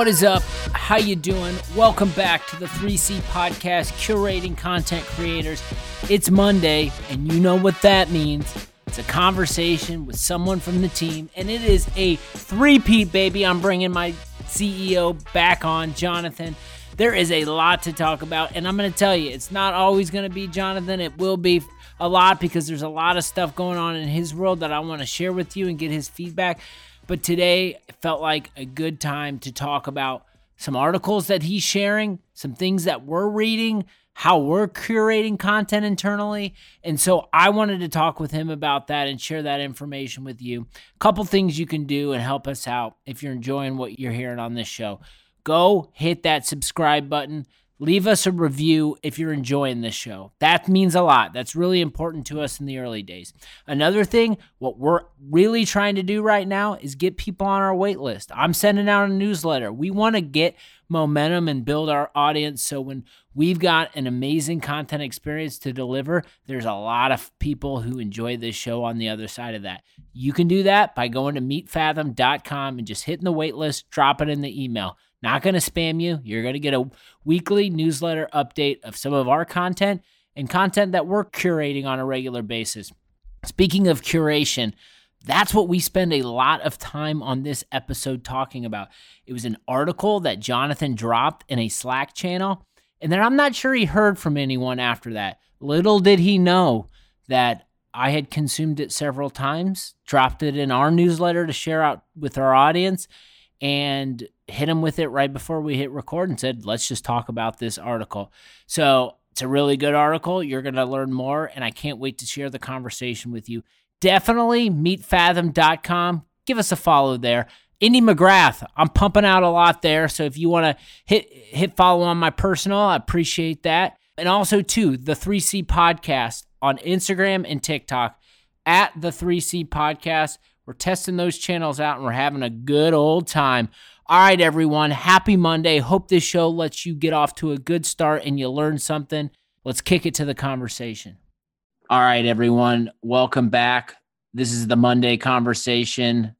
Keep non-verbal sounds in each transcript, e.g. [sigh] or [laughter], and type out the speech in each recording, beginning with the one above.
What is up? How you doing? Welcome back to the 3C podcast, curating content creators. It's Monday, and you know what that means. It's a conversation with someone from the team, and it is a three-peat, baby. I'm bringing my CEO back on, Jonathan. There is a lot to talk about, and I'm going to tell you, it's not always going to be Jonathan. It will be a lot because there's a lot of stuff going on in his world that I want to share with you and get his feedback. But today felt like a good time to talk about some articles that he's sharing, some things that we're reading, how we're curating content internally. And so I wanted to talk with him about that and share that information with you. A couple things you can do and help us out if you're enjoying what you're hearing on this show. Go hit that subscribe button leave us a review if you're enjoying this show. That means a lot. That's really important to us in the early days. Another thing, what we're really trying to do right now is get people on our wait list. I'm sending out a newsletter. We want to get momentum and build our audience so when we've got an amazing content experience to deliver, there's a lot of people who enjoy this show on the other side of that. You can do that by going to meetfathom.com and just hitting the wait list, drop it in the email. Not going to spam you. You're going to get a weekly newsletter update of some of our content and content that we're curating on a regular basis. Speaking of curation, that's what we spend a lot of time on this episode talking about. It was an article that Jonathan dropped in a Slack channel, and then I'm not sure he heard from anyone after that. Little did he know that I had consumed it several times, dropped it in our newsletter to share out with our audience, and hit him with it right before we hit record and said, let's just talk about this article. So it's a really good article. You're going to learn more, and I can't wait to share the conversation with you. Definitely meetfathom.com. Give us a follow there. Indy McGrath, I'm pumping out a lot there. So if you want to hit hit follow on my personal, I appreciate that. And also too, the 3C podcast on Instagram and TikTok at the 3C podcast. We're testing those channels out and we're having a good old time. All right, everyone. Happy Monday. Hope this show lets you get off to a good start and you learn something. Let's kick it to the conversation. All right, everyone. Welcome back. This is the Monday conversation.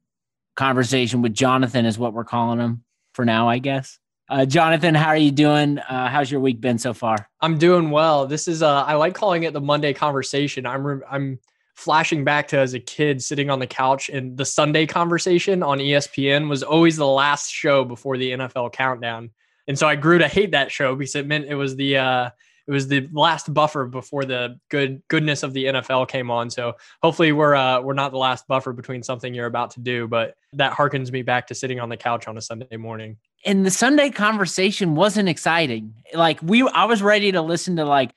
Conversation with Jonathan is what we're calling him for now, I guess. Uh, Jonathan, how are you doing? Uh, how's your week been so far? I'm doing well. This is uh, I like calling it the Monday conversation. I'm re- I'm flashing back to as a kid sitting on the couch and the Sunday conversation on ESPN was always the last show before the NFL countdown. And so I grew to hate that show because it meant it was the uh it was the last buffer before the good goodness of the NFL came on. So hopefully we're uh we're not the last buffer between something you're about to do, but that harkens me back to sitting on the couch on a Sunday morning. And the Sunday conversation wasn't exciting. Like we I was ready to listen to like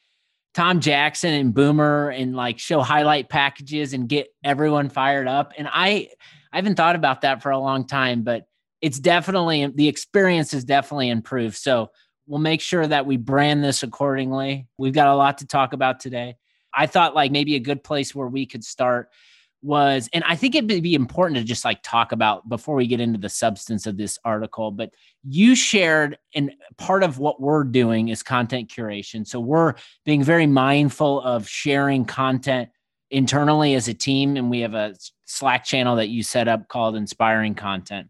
Tom Jackson and Boomer and like show highlight packages and get everyone fired up. And I I haven't thought about that for a long time, but it's definitely the experience is definitely improved. So we'll make sure that we brand this accordingly. We've got a lot to talk about today. I thought like maybe a good place where we could start was and i think it'd be important to just like talk about before we get into the substance of this article but you shared and part of what we're doing is content curation. So we're being very mindful of sharing content internally as a team and we have a slack channel that you set up called inspiring content.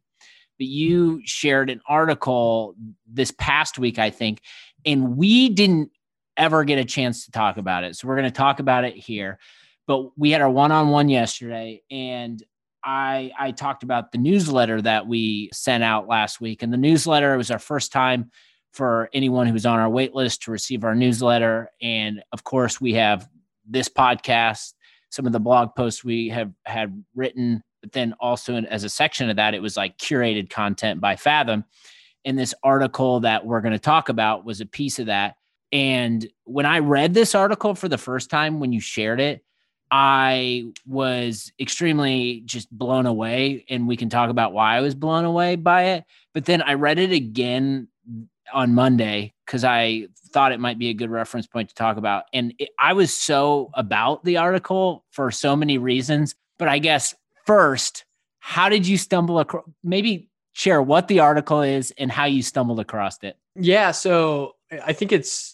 But you shared an article this past week i think and we didn't ever get a chance to talk about it. So we're going to talk about it here but we had our one-on-one yesterday and I I talked about the newsletter that we sent out last week. And the newsletter was our first time for anyone who was on our wait list to receive our newsletter. And of course, we have this podcast, some of the blog posts we have had written, but then also as a section of that, it was like curated content by Fathom. And this article that we're going to talk about was a piece of that. And when I read this article for the first time, when you shared it, I was extremely just blown away, and we can talk about why I was blown away by it. But then I read it again on Monday because I thought it might be a good reference point to talk about. And it, I was so about the article for so many reasons. But I guess first, how did you stumble across? Maybe share what the article is and how you stumbled across it. Yeah. So I think it's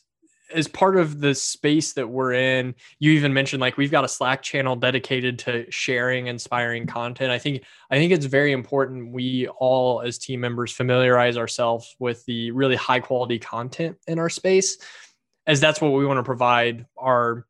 as part of the space that we're in, you even mentioned like we've got a Slack channel dedicated to sharing inspiring content. I think I think it's very important we all as team members familiarize ourselves with the really high quality content in our space as that's what we want to provide our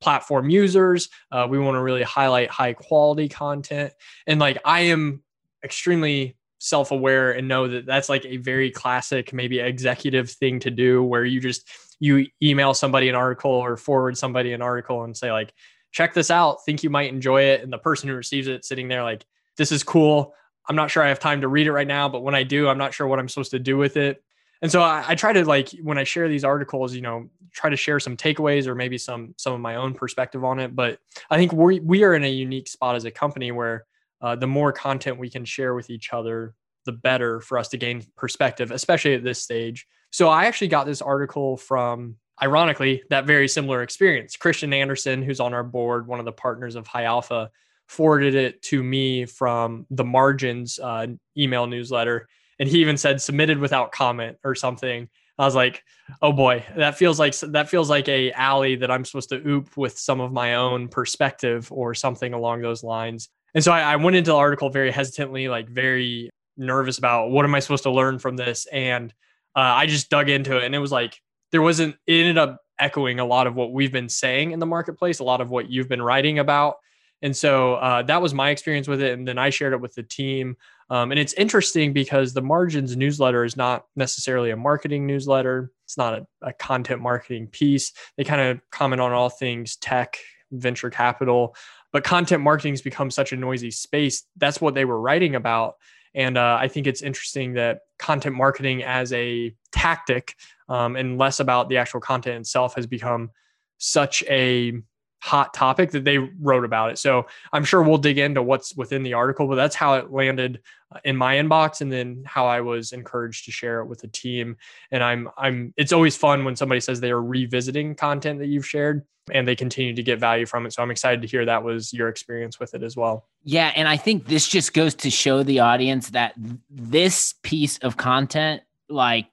platform users. Uh, we want to really highlight high quality content. And like I am extremely self aware and know that that's like a very classic, maybe executive thing to do where you just you email somebody an article or forward somebody an article and say like check this out. Think you might enjoy it. And the person who receives it sitting there like this is cool. I'm not sure i have time to read it right now but when i do i'm not sure what i'm supposed to do with it. And so I, I, try to like when i share these articles you know try to share some takeaways or maybe some some of my own perspective on it. But i think we we are in a unique spot as a company where uh, the more content we can share with each other the better for us to gain perspective especially at this stage so i actually got this article from ironically that very similar experience Kristian Andersen who's on our board one of the partners of high alpha forwarded it to me from the margins uh, email newsletter and he even said submitted without comment or something. I was like, oh boy, that feels like that feels like a alley that I'm supposed to oop with some of my own perspective or something along those lines. And so I, I went into the article very hesitantly, like very nervous about what am I supposed to learn from this, and uh, I just dug into it, and it was like there wasn't. It ended up echoing a lot of what we've been saying in the marketplace, a lot of what you've been writing about, and so uh, that was my experience with it, and then I shared it with the team. Um, and it's interesting because the margins newsletter is not necessarily a marketing newsletter. It's not a, a content marketing piece. They kind of comment on all things tech, venture capital, but content marketing has become such a noisy space. That's what they were writing about. And uh, I think it's interesting that content marketing as a tactic um, and less about the actual content itself has become such a hot topic that they wrote about it. So I'm sure we'll dig into what's within the article, but that's how it landed uh, in my inbox and then how I was encouraged to share it with the team. And I'm I'm it's always fun when somebody says they are revisiting content that you've shared and they continue to get value from it. So I'm excited to hear that was your experience with it as well. Yeah, and I think this just goes to show the audience that this piece of content like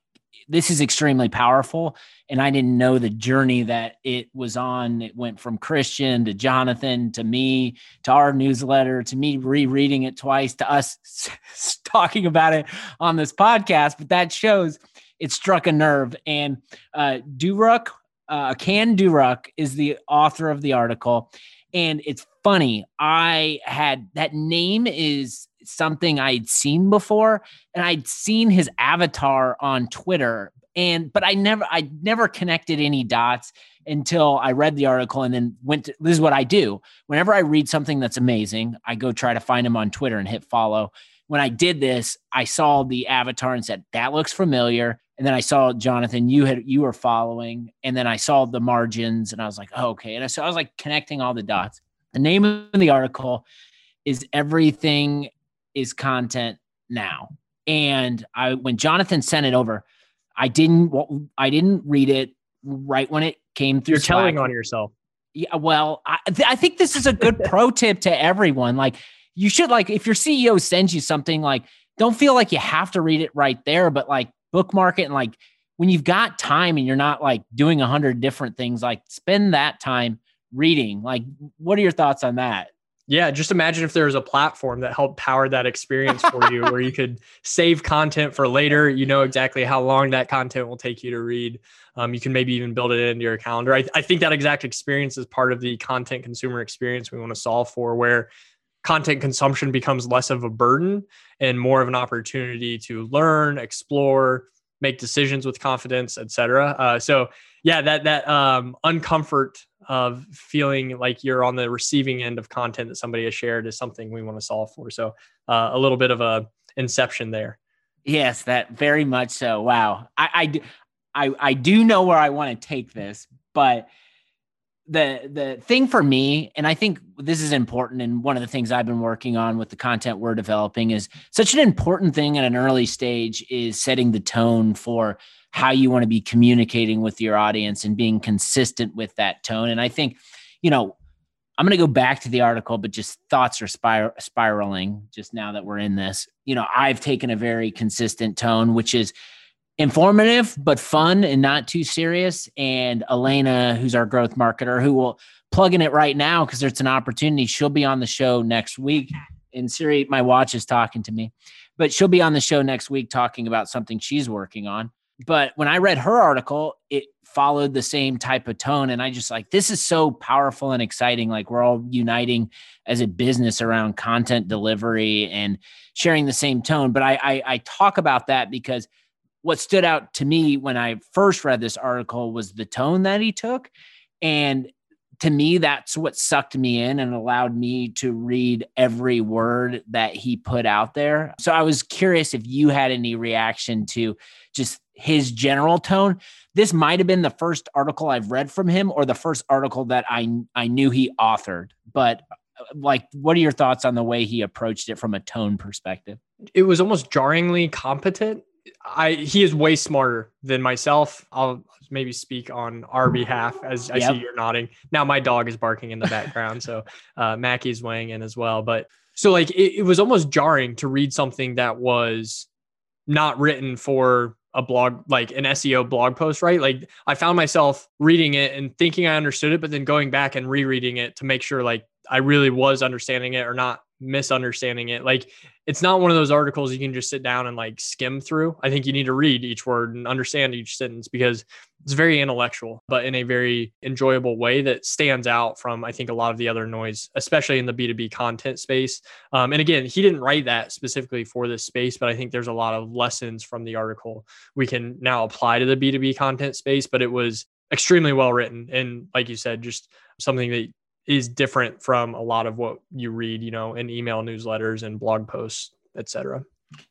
this is extremely powerful and i didn't know the journey that it was on. It went from Kristian to jonathan to me to our newsletter to me rereading it twice to us [laughs] talking about it on this podcast. But that shows it struck a nerve. And uh Duruk uh Can Duruk is the author of the article and it's funny. I had that name is something I'd seen before and I'd seen his avatar on Twitter and but I never I never connected any dots until I read the article and then went to, this is what I do. Whenever I read something that's amazing, I go try to find him on Twitter and hit follow. When I did this, I saw the avatar and said, "That looks familiar." And then I saw Jonathan, you had you were following, and then I saw the margins, and I was like, oh, "Okay." And so I was like connecting all the dots. The name of the article is "Everything is content now. And I when Jonathan sent it over, I didn't I didn't read it right when it came through. You're Slack. telling on yourself. Yeah, well, I, I think this is a good [laughs] pro tip to everyone. Like, you should like if your CEO sends you something, like, don't feel like you have to read it right there, but like bookmark it and like when you've got time and you're not like doing a hundred different things, like spend that time reading. Like, what are your thoughts on that? Yeah, just imagine if there was a platform that helped power that experience for you where you could [laughs] save content for later. You know exactly how long that content will take you to read. Um, you can maybe even build it into your calendar. I, I think that exact experience is part of the content consumer experience we want to solve for, where content consumption becomes less of a burden and more of an opportunity to learn, explore, make decisions with confidence, et cetera. Uh, so yeah, that that um, uncomfort of feeling like you're on the receiving end of content that somebody has shared is something we want to solve for. So uh, a little bit of a inception there. Yes, that very much so. Wow, I I I, I do know where I want to take this, but the the thing for me and i think this is important and one of the things i've been working on with the content we're developing is such an important thing at an early stage is setting the tone for how you want to be communicating with your audience and being consistent with that tone. And I think, you know, I'm going to go back to the article, but just thoughts are spir- spiraling just now that we're in this. You know, I've taken a very consistent tone, which is informative but fun and not too serious. And Elena, who's our growth marketer, who will plug in it right now because there's an opportunity. She'll be on the show next week. And Siri, my watch is talking to me, but she'll be on the show next week talking about something she's working on. But when I read her article, it followed the same type of tone. And I just like, this is so powerful and exciting. Like, we're all uniting as a business around content delivery and sharing the same tone. But I, I, I talk about that because what stood out to me when I first read this article was the tone that he took. And to me, that's what sucked me in and allowed me to read every word that he put out there. So I was curious if you had any reaction to just his general tone. This might have been the first article I've read from him or the first article that I I knew he authored. But like what are your thoughts on the way he approached it from a tone perspective? It was almost jarringly competent. I he is way smarter than myself. I'll maybe speak on our behalf as I yep. see you're nodding. Now my dog is barking in the background, so [laughs] uh, Mackie's weighing in as well. But so like it, it was almost jarring to read something that was not written for a blog like an SEO blog post, right? Like I found myself reading it and thinking I understood it, but then going back and rereading it to make sure like I really was understanding it or not misunderstanding it. Like it's not one of those articles you can just sit down and like skim through. I think you need to read each word and understand each sentence because it's very intellectual, but in a very enjoyable way that stands out from, I think, a lot of the other noise, especially in the B2B content space. Um, and again, he didn't write that specifically for this space, but I think there's a lot of lessons from the article we can now apply to the B2B content space. But it was extremely well written. And like you said, just something that is different from a lot of what you read, you know, in email newsletters and blog posts, etc.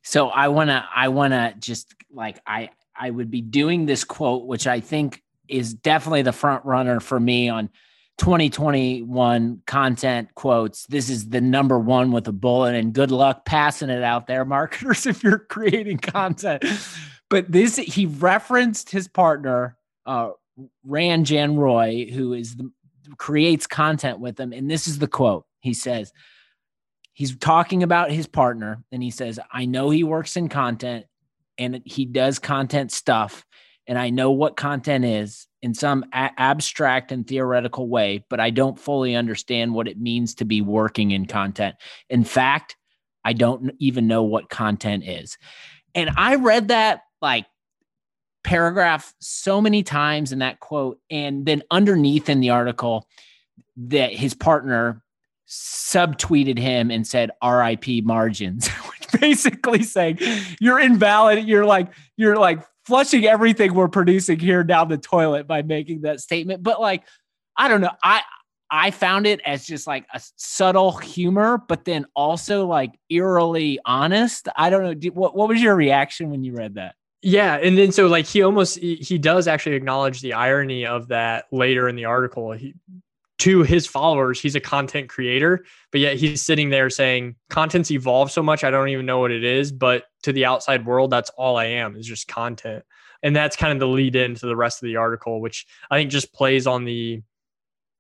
So I want to I want to just like I I would be doing this quote which I think is definitely the front runner for me on 2021 content quotes. This is the number one with a bullet and good luck passing it out there [laughs] marketers if you're creating content. But this he referenced his partner uh Ranjan Roy, who is the creates content with them. And this is the quote he says, he's talking about his partner and he says, I know he works in content and he does content stuff. And I know what content is in some a- abstract and theoretical way, but I don't fully understand what it means to be working in content. In fact, I don't even know what content is. And I read that like paragraph so many times in that quote. And then underneath in the article, that his partner subtweeted him and said RIP margins, [laughs] which basically saying you're invalid. You're like, you're like flushing everything we're producing here down the toilet by making that statement. But like, I don't know. I I found it as just like a subtle humor, but then also like eerily honest. I don't know. What what was your reaction when you read that? Yeah, and then so like he almost he does actually acknowledge the irony of that later in the article. He to his followers, he's a content creator, but yet he's sitting there saying content's evolved so much I don't even know what it is, but to the outside world that's all I am is just content. And that's kind of the lead into the rest of the article, which I think just plays on the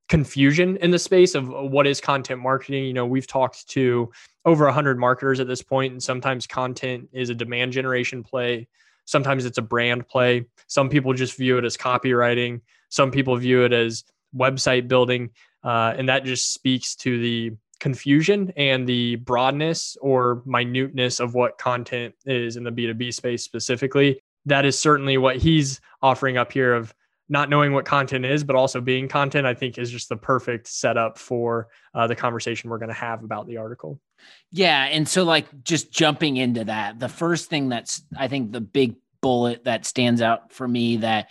confusion in the space of uh, what is content marketing. You know, we've talked to over 100 marketers at this point and sometimes content is a demand generation play Sometimes it's a brand play. Some people just view it as copywriting. Some people view it as website building. Uh, and that just speaks to the confusion and the broadness or minuteness of what content is in the B2B space specifically. That is certainly what he's offering up here of not knowing what content is, but also being content, I think is just the perfect setup for uh, the conversation we're going to have about the article. Yeah. And so, like, just jumping into that, the first thing that's, I think, the big bullet that stands out for me that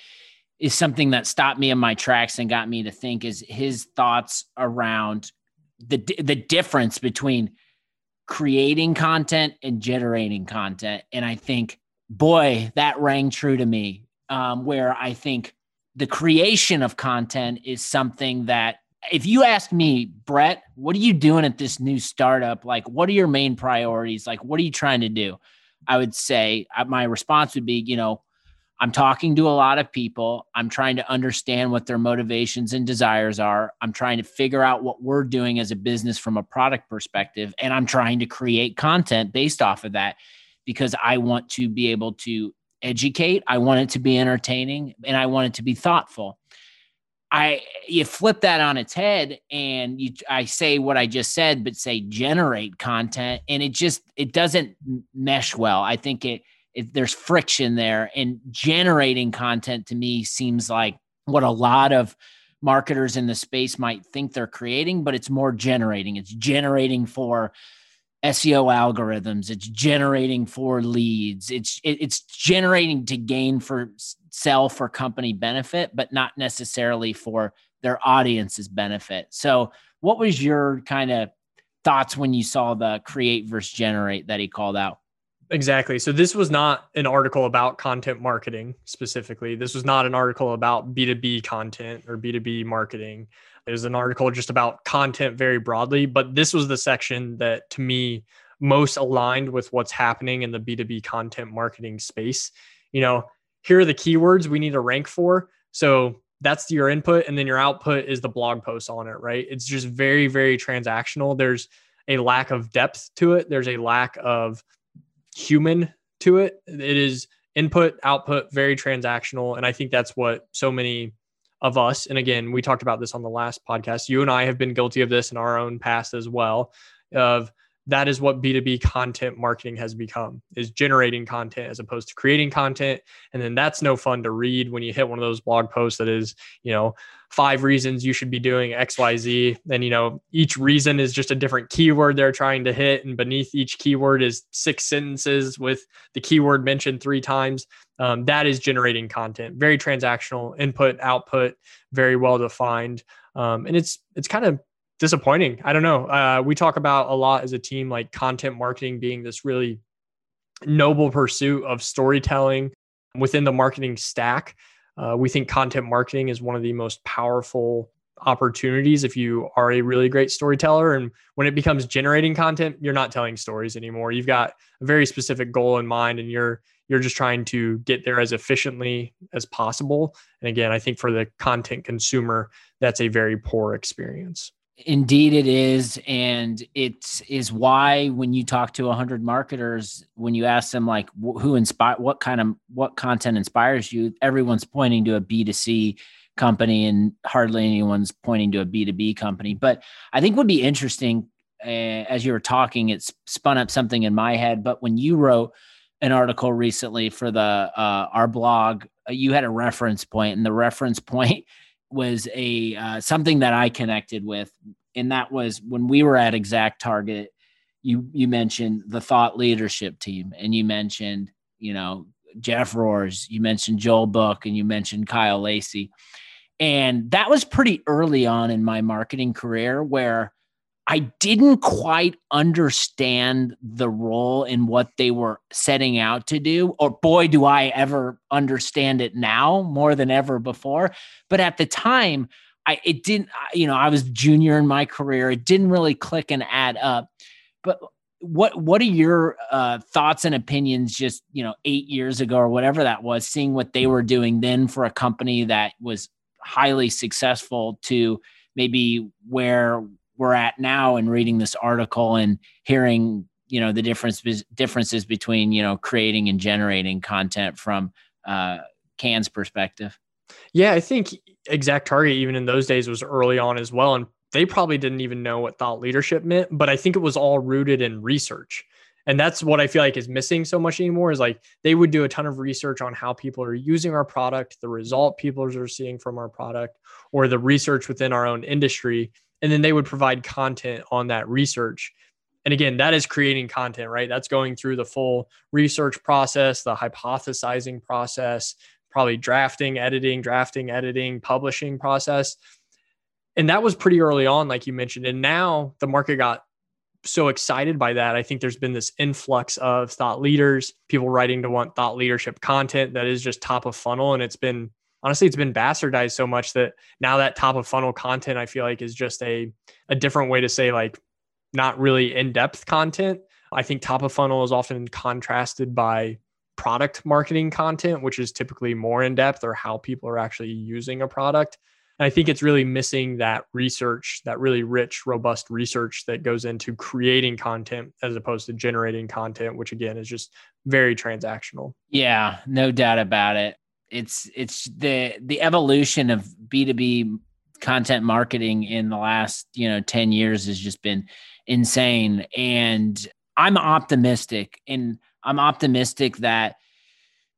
is something that stopped me in my tracks and got me to think is his thoughts around the the difference between creating content and generating content and i think boy that rang true to me um, where i think the creation of content is something that if you ask me, Brett, what are you doing at this new startup? Like, what are your main priorities? Like, what are you trying to do? I would say uh, my response would be, you know, I'm talking to a lot of people. I'm trying to understand what their motivations and desires are. I'm trying to figure out what we're doing as a business from a product perspective. And I'm trying to create content based off of that because I want to be able to educate, I want it to be entertaining, and I want it to be thoughtful. I you flip that on its head and you I say what I just said, but say generate content, and it just it doesn't mesh well. I think it, it there's friction there, and generating content to me seems like what a lot of marketers in the space might think they're creating, but it's more generating. It's generating for SEO algorithms. It's generating for leads. It's it, it's generating to gain for sell for company benefit, but not necessarily for their audience's benefit. So, what was your kind of thoughts when you saw the create versus generate that he called out? Exactly. So this was not an article about content marketing specifically. This was not an article about B2B content or B2B marketing. It was an article just about content very broadly, but this was the section that to me most aligned with what's happening in the B2B content marketing space. You know, here are the keywords we need to rank for. So that's your input. And then your output is the blog post on it, right? It's just very, very transactional. There's a lack of depth to it, there's a lack of human to it. It is input, output, very transactional. And I think that's what so many of us, and again, we talked about this on the last podcast. You and I have been guilty of this in our own past as well, of that is what b2b content marketing has become is generating content as opposed to creating content. And then that's no fun to read when you hit one of those blog posts that is you know five reasons you should be doing xyz and you know each reason is just a different keyword they're trying to hit. And beneath each keyword is six sentences with the keyword mentioned three times. Um, that is generating content. Very transactional input output very well defined. Um, and it's it's kind of disappointing. I don't know. Uh, we talk about a lot as a team, like content marketing being this really noble pursuit of storytelling within the marketing stack. Uh, we think content marketing is one of the most powerful opportunities if you are a really great storyteller. And when it becomes generating content, you're not telling stories anymore. You've got a very specific goal in mind, and you're you're just trying to get there as efficiently as possible. And again, I think for the content consumer, that's a very poor experience. Indeed, it is, and it is why when you talk to hundred marketers, when you ask them like who inspire, what kind of what content inspires you, everyone's pointing to a B two C company, and hardly anyone's pointing to a B two B company. But I think would be interesting uh, as you were talking, it's spun up something in my head. But when you wrote an article recently for the uh, our blog, uh, you had a reference point, and the reference [laughs] point was a uh, something that I connected with, and that was when we were at Exact Target. You you mentioned the thought leadership team, and you mentioned you know Jeff Rohrs, you mentioned Joel Book, and you mentioned Kyle Lacy, and that was pretty early on in my marketing career where I didn't quite understand the role in what they were setting out to do. Or boy, do I ever understand it now more than ever before. But at the time, I it didn't, you know, I was junior in my career. It didn't really click and add up. But what what are your uh, thoughts and opinions just you know eight years ago or whatever that was seeing what they were doing then for a company that was highly successful to maybe where we're at now and reading this article and hearing you know the difference differences between you know creating and generating content from uh, Can's perspective. Yeah, I think Exact Target even in those days was early on as well, and they probably didn't even know what thought leadership meant. But I think it was all rooted in research, and that's what I feel like is missing so much anymore. Is like they would do a ton of research on how people are using our product, the result people are seeing from our product, or the research within our own industry, and then they would provide content on that research. And again that is creating content right? That's going through the full research process the hypothesizing process probably drafting editing drafting editing publishing process. And that was pretty early on like you mentioned. And now the market got so excited by that. I think there's been this influx of thought leaders people writing to want thought leadership content that is just top of funnel. And it's been honestly it's been bastardized so much that now that top of funnel content i feel like is just a a different way to say like not really in-depth content i think top of funnel is often contrasted by product marketing content which is typically more in depth or how people are actually using a product And I think it's really missing that research, that really rich, robust research that goes into creating content as opposed to generating content, which again is just very transactional. Yeah, no doubt about it. It's it's the the evolution of B2B content marketing in the last, you know, 10 years has just been insane and I'm optimistic and I'm optimistic that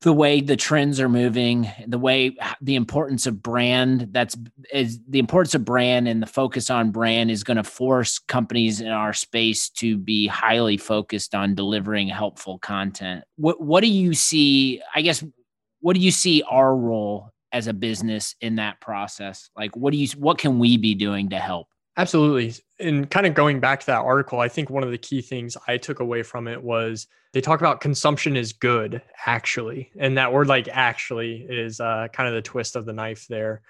the way the trends are moving, the way the importance of brand that's is the importance of brand and the focus on brand is going to force companies in our space to be highly focused on delivering helpful content. What what do you see? I guess what do you see our role as a business in that process? Like what do you what can we be doing to help? Absolutely. And kind of going back to that article, I think one of the key things I took away from it was they talk about consumption is good, actually. And that word, like, actually, is uh, kind of the twist of the knife there.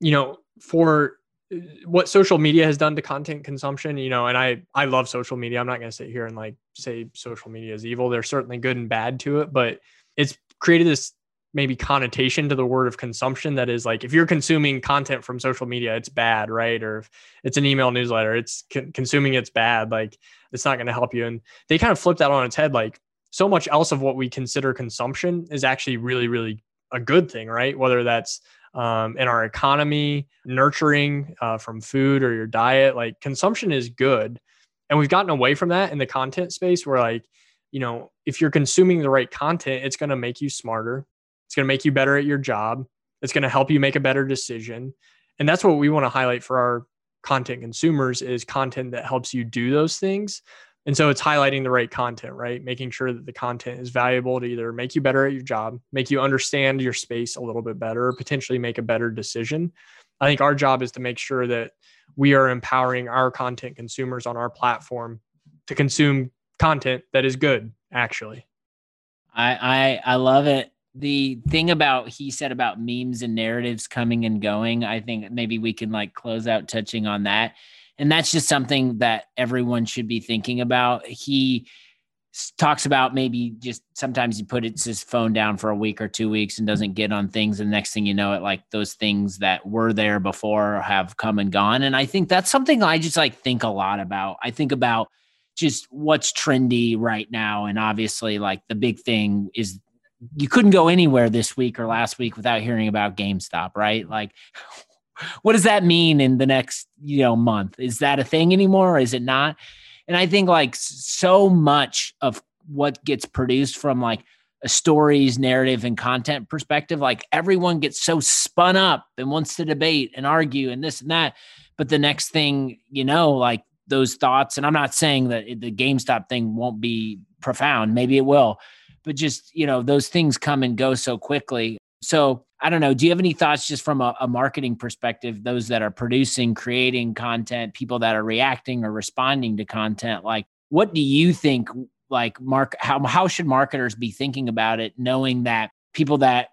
You know, for uh, what social media has done to content consumption, you know, and I I love social media. I'm not going to sit here and like say social media is evil. There's certainly good and bad to it, but it's created this maybe connotation to the word of consumption that is like if you're consuming content from social media it's bad right? Or if it's an email newsletter it's con- consuming it's bad like it's not going to help you. And they kind of flip that on its head like so much else of what we consider consumption is actually really really a good thing right? Whether that's um, in our economy nurturing uh, from food or your diet like consumption is good. And we've gotten away from that in the content space where like you know if you're consuming the right content it's going to make you smarter it's going to make you better at your job. It's going to help you make a better decision. And that's what we want to highlight for our content consumers is content that helps you do those things. And so it's highlighting the right content, right? Making sure that the content is valuable to either make you better at your job, make you understand your space a little bit better, or potentially make a better decision. I think our job is to make sure that we are empowering our content consumers on our platform to consume content that is good, actually. I I, I love it the thing about he said about memes and narratives coming and going, I think maybe we can like close out touching on that. And that's just something that everyone should be thinking about. He talks about maybe just sometimes he puts his phone down for a week or two weeks and doesn't get on things. And next thing you know, it like those things that were there before have come and gone. And I think that's something I just like think a lot about. I think about just what's trendy right now. And obviously, like the big thing is you couldn't go anywhere this week or last week without hearing about GameStop, right? Like, [laughs] what does that mean in the next you know month? Is that a thing anymore? Or is it not? And I think like so much of what gets produced from like a stories, narrative, and content perspective, like everyone gets so spun up and wants to debate and argue and this and that. But the next thing you know, like those thoughts, and I'm not saying that the GameStop thing won't be profound, maybe it will. But just you know those things come and go so quickly. So i don't know. Do you have any thoughts just from a, a, marketing perspective those that are producing creating content people that are reacting or responding to content? Like what do you think like mark how, how should marketers be thinking about it knowing that people that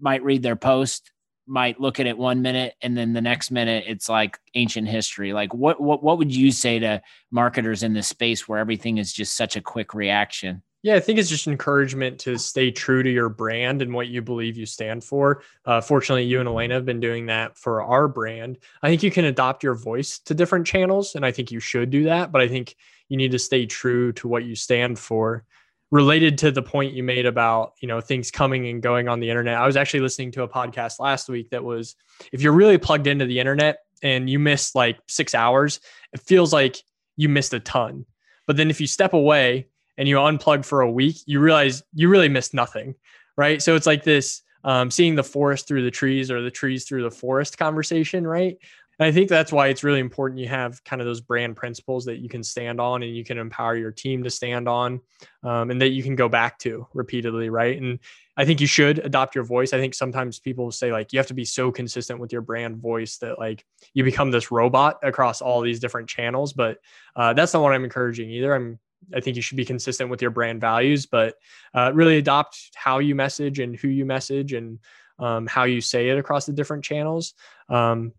might read their post might look at it one minute and then the next minute it's like ancient history like what what what would you say to marketers in this space where everything is just such a quick reaction yeah, I think it's just encouragement to stay true to your brand and what you believe you stand for. Uh, fortunately, you and Elena have been doing that for our brand. I think you can adopt your voice to different channels, and I think you should do that. But I think you need to stay true to what you stand for. Related to the point you made about you know things coming and going on the internet, I was actually listening to a podcast last week that was if you're really plugged into the internet and you miss like six hours, it feels like you missed a ton. But then if you step away and you unplug for a week, you realize you really missed nothing, right? So it's like this um, seeing the forest through the trees or the trees through the forest conversation, right? And I think that's why it's really important you have kind of those brand principles that you can stand on and you can empower your team to stand on um, and that you can go back to repeatedly, right? And I think you should adopt your voice. I think sometimes people say like you have to be so consistent with your brand voice that like you become this robot across all these different channels. But uh, that's not what I'm encouraging either. I'm I think you should be consistent with your brand values, but uh, really adopt how you message and who you message and um, how you say it across the different channels um,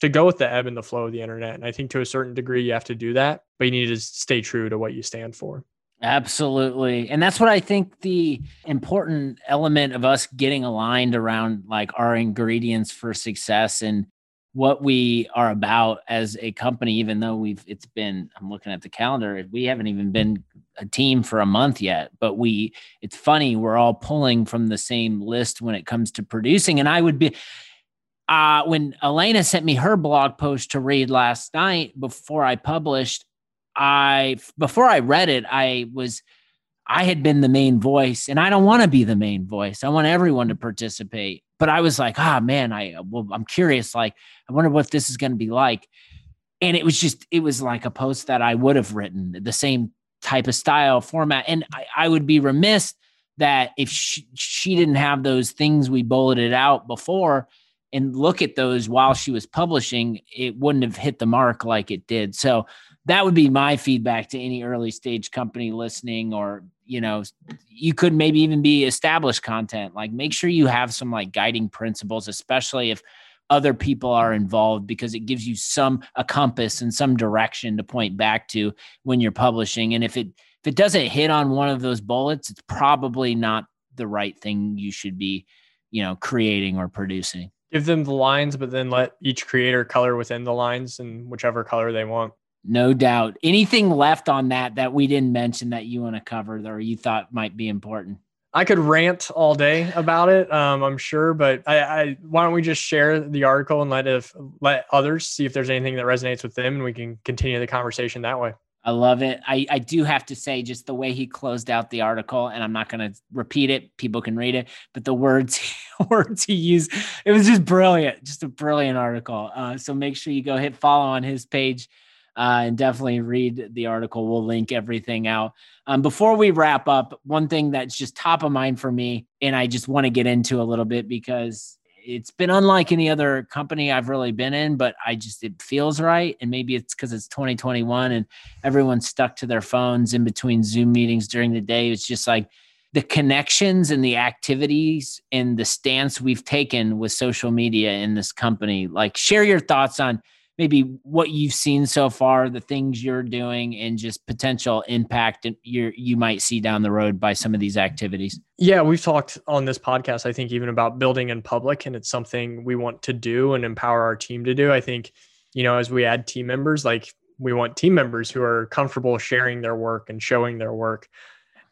to go with the ebb and the flow of the internet. And I think to a certain degree, you have to do that, but you need to stay true to what you stand for. Absolutely. And that's what I think the important element of us getting aligned around like our ingredients for success and what we are about as a company, even though we've, it's been, I'm looking at the calendar, we haven't even been a team for a month yet, but we, it's funny, we're all pulling from the same list when it comes to producing. And I would be, uh, when Elena sent me her blog post to read last night before I published, I before I read it, I was I had been the main voice, and I don't want to be the main voice. I want everyone to participate. But I was like, ah, oh, man, I well, I'm curious. Like, I wonder what this is going to be like. And it was just, it was like a post that I would have written the same type of style format. And I, I would be remiss that if she, she didn't have those things we bulleted out before and look at those while she was publishing, it wouldn't have hit the mark like it did. So that would be my feedback to any early stage company listening or you know you could maybe even be established content. Like make sure you have some like guiding principles especially if other people are involved because it gives you some a compass and some direction to point back to when you're publishing. And if it if it doesn't hit on one of those bullets it's probably not the right thing you should be you know creating or producing give them the lines but then let each creator color within the lines and whichever color they want no doubt. Anything left on that that we didn't mention that you want to cover or you thought might be important? I could rant all day about it, um, I'm sure, but I, I, why don't we just share the article and let if let others see if there's anything that resonates with them, and we can continue the conversation that way. I love it. I, I do have to say, just the way he closed out the article, and I'm not going to repeat it. People can read it, but the words [laughs] words he used, it was just brilliant. Just a brilliant article. Uh, so make sure you go hit follow on his page uh, and definitely read the article. We'll link everything out. Um, before we wrap up, one thing that's just top of mind for me, and I just want to get into a little bit because it's been unlike any other company I've really been in, but I just, it feels right. And maybe it's because it's 2021 and everyone's stuck to their phones in between Zoom meetings during the day. It's just like, the connections and the activities and the stance we've taken with social media in this company. Like, share your thoughts on maybe what you've seen so far, the things you're doing, and just potential impact you you might see down the road by some of these activities. Yeah, we've talked on this podcast, I think, even about building in public, and it's something we want to do and empower our team to do. I think, you know, as we add team members, like we want team members who are comfortable sharing their work and showing their work.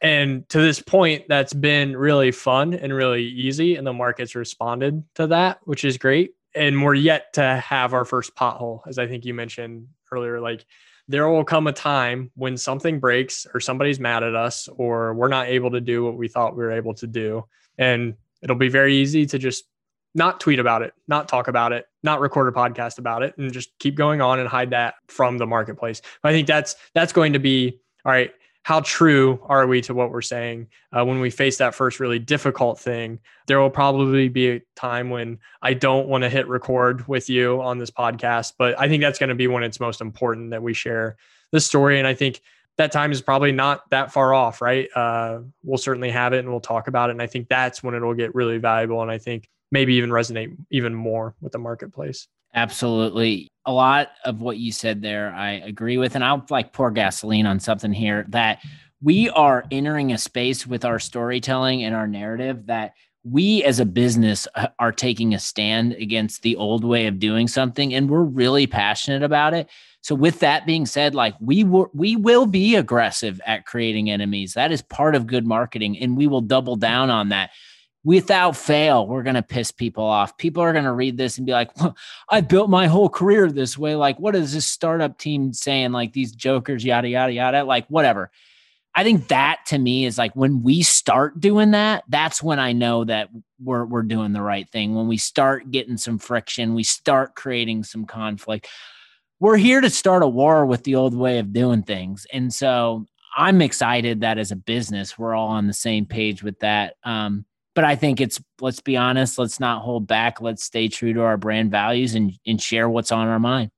And to this point, that's been really fun and really easy. And the market's responded to that, which is great and we're yet to have our first pothole, as I think you mentioned earlier. Like there will come a time when something breaks or somebody's mad at us or we're not able to do what we thought we were able to do. And it'll be very easy to just not tweet about it, not talk about it, not record a podcast about it, and just keep going on and hide that from the marketplace. I think that's that's going to be all right how true are we to what we're saying? Uh, when we face that first really difficult thing there will probably be a time when i don't want to hit record with you on this podcast but i think that's going to be when it's most important that we share the story and i think that time is probably not that far off right? Uh, we'll certainly have it and we'll talk about it and i think that's when it'll get really valuable and i think maybe even resonate even more with the marketplace Absolutely. A lot of what you said there, I agree with. And I'll like pour gasoline on something here that we are entering a space with our storytelling and our narrative that we as a business are taking a stand against the old way of doing something and we're really passionate about it so with that being said like we will we will be aggressive at creating enemies that is part of good marketing and we will double down on that without fail, we're going to piss people off. People are going to read this and be like, well, I built my whole career this way. Like, what is this startup team saying? Like, these jokers, yada, yada, yada. Like, whatever. I think that to me is like when we start doing that, that's when I know that we're we're doing the right thing. When we start getting some friction, we start creating some conflict. We're here to start a war with the old way of doing things. And so I'm excited that as a business, we're all on the same page with that. Um, but I think it's let's be honest, let's not hold back. Let's stay true to our brand values and and share what's on our mind.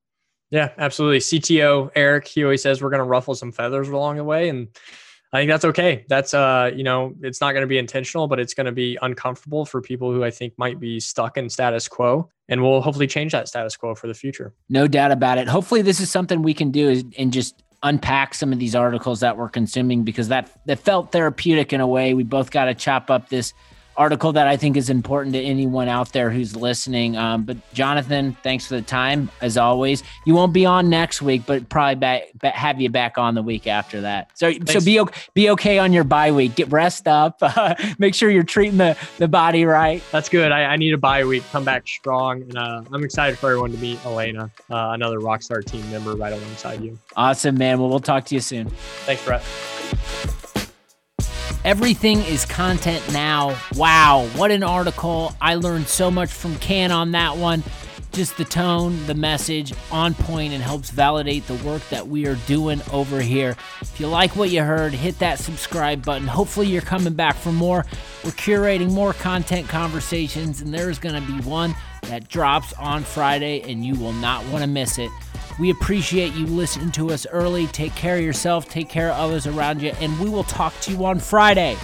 Yeah, absolutely. CTO Eric, he always says we're going to ruffle some feathers along the way, and I think that's okay. That's uh, you know, it's not going to be intentional, but it's going to be uncomfortable for people who I think might be stuck in status quo, and we'll hopefully change that status quo for the future. No doubt about it. Hopefully, this is something we can do and just unpack some of these articles that we're consuming because that that felt therapeutic in a way. We both got to chop up this article that I think is important to anyone out there who's listening. Um, but Jonathan, thanks for the time as always. You won't be on next week, but probably back, back have you back on the week after that. So thanks. so be be okay on your bye week. Get rest up. Uh, [laughs] make sure you're treating the the body right. That's good. I, I need a bye week. Come back strong, and uh, I'm excited for everyone to meet Elena, uh, another Rockstar team member, right alongside you. Awesome, man. Well, we'll talk to you soon. Thanks, Brett. Everything is content now. Wow, what an article. I learned so much from Can on that one. Just the tone, the message on point and helps validate the work that we are doing over here. If you like what you heard, hit that subscribe button. Hopefully, you're coming back for more. We're curating more content conversations, and there's going to be one that drops on Friday, and you will not want to miss it. We appreciate you listening to us early. Take care of yourself, take care of others around you, and we will talk to you on Friday.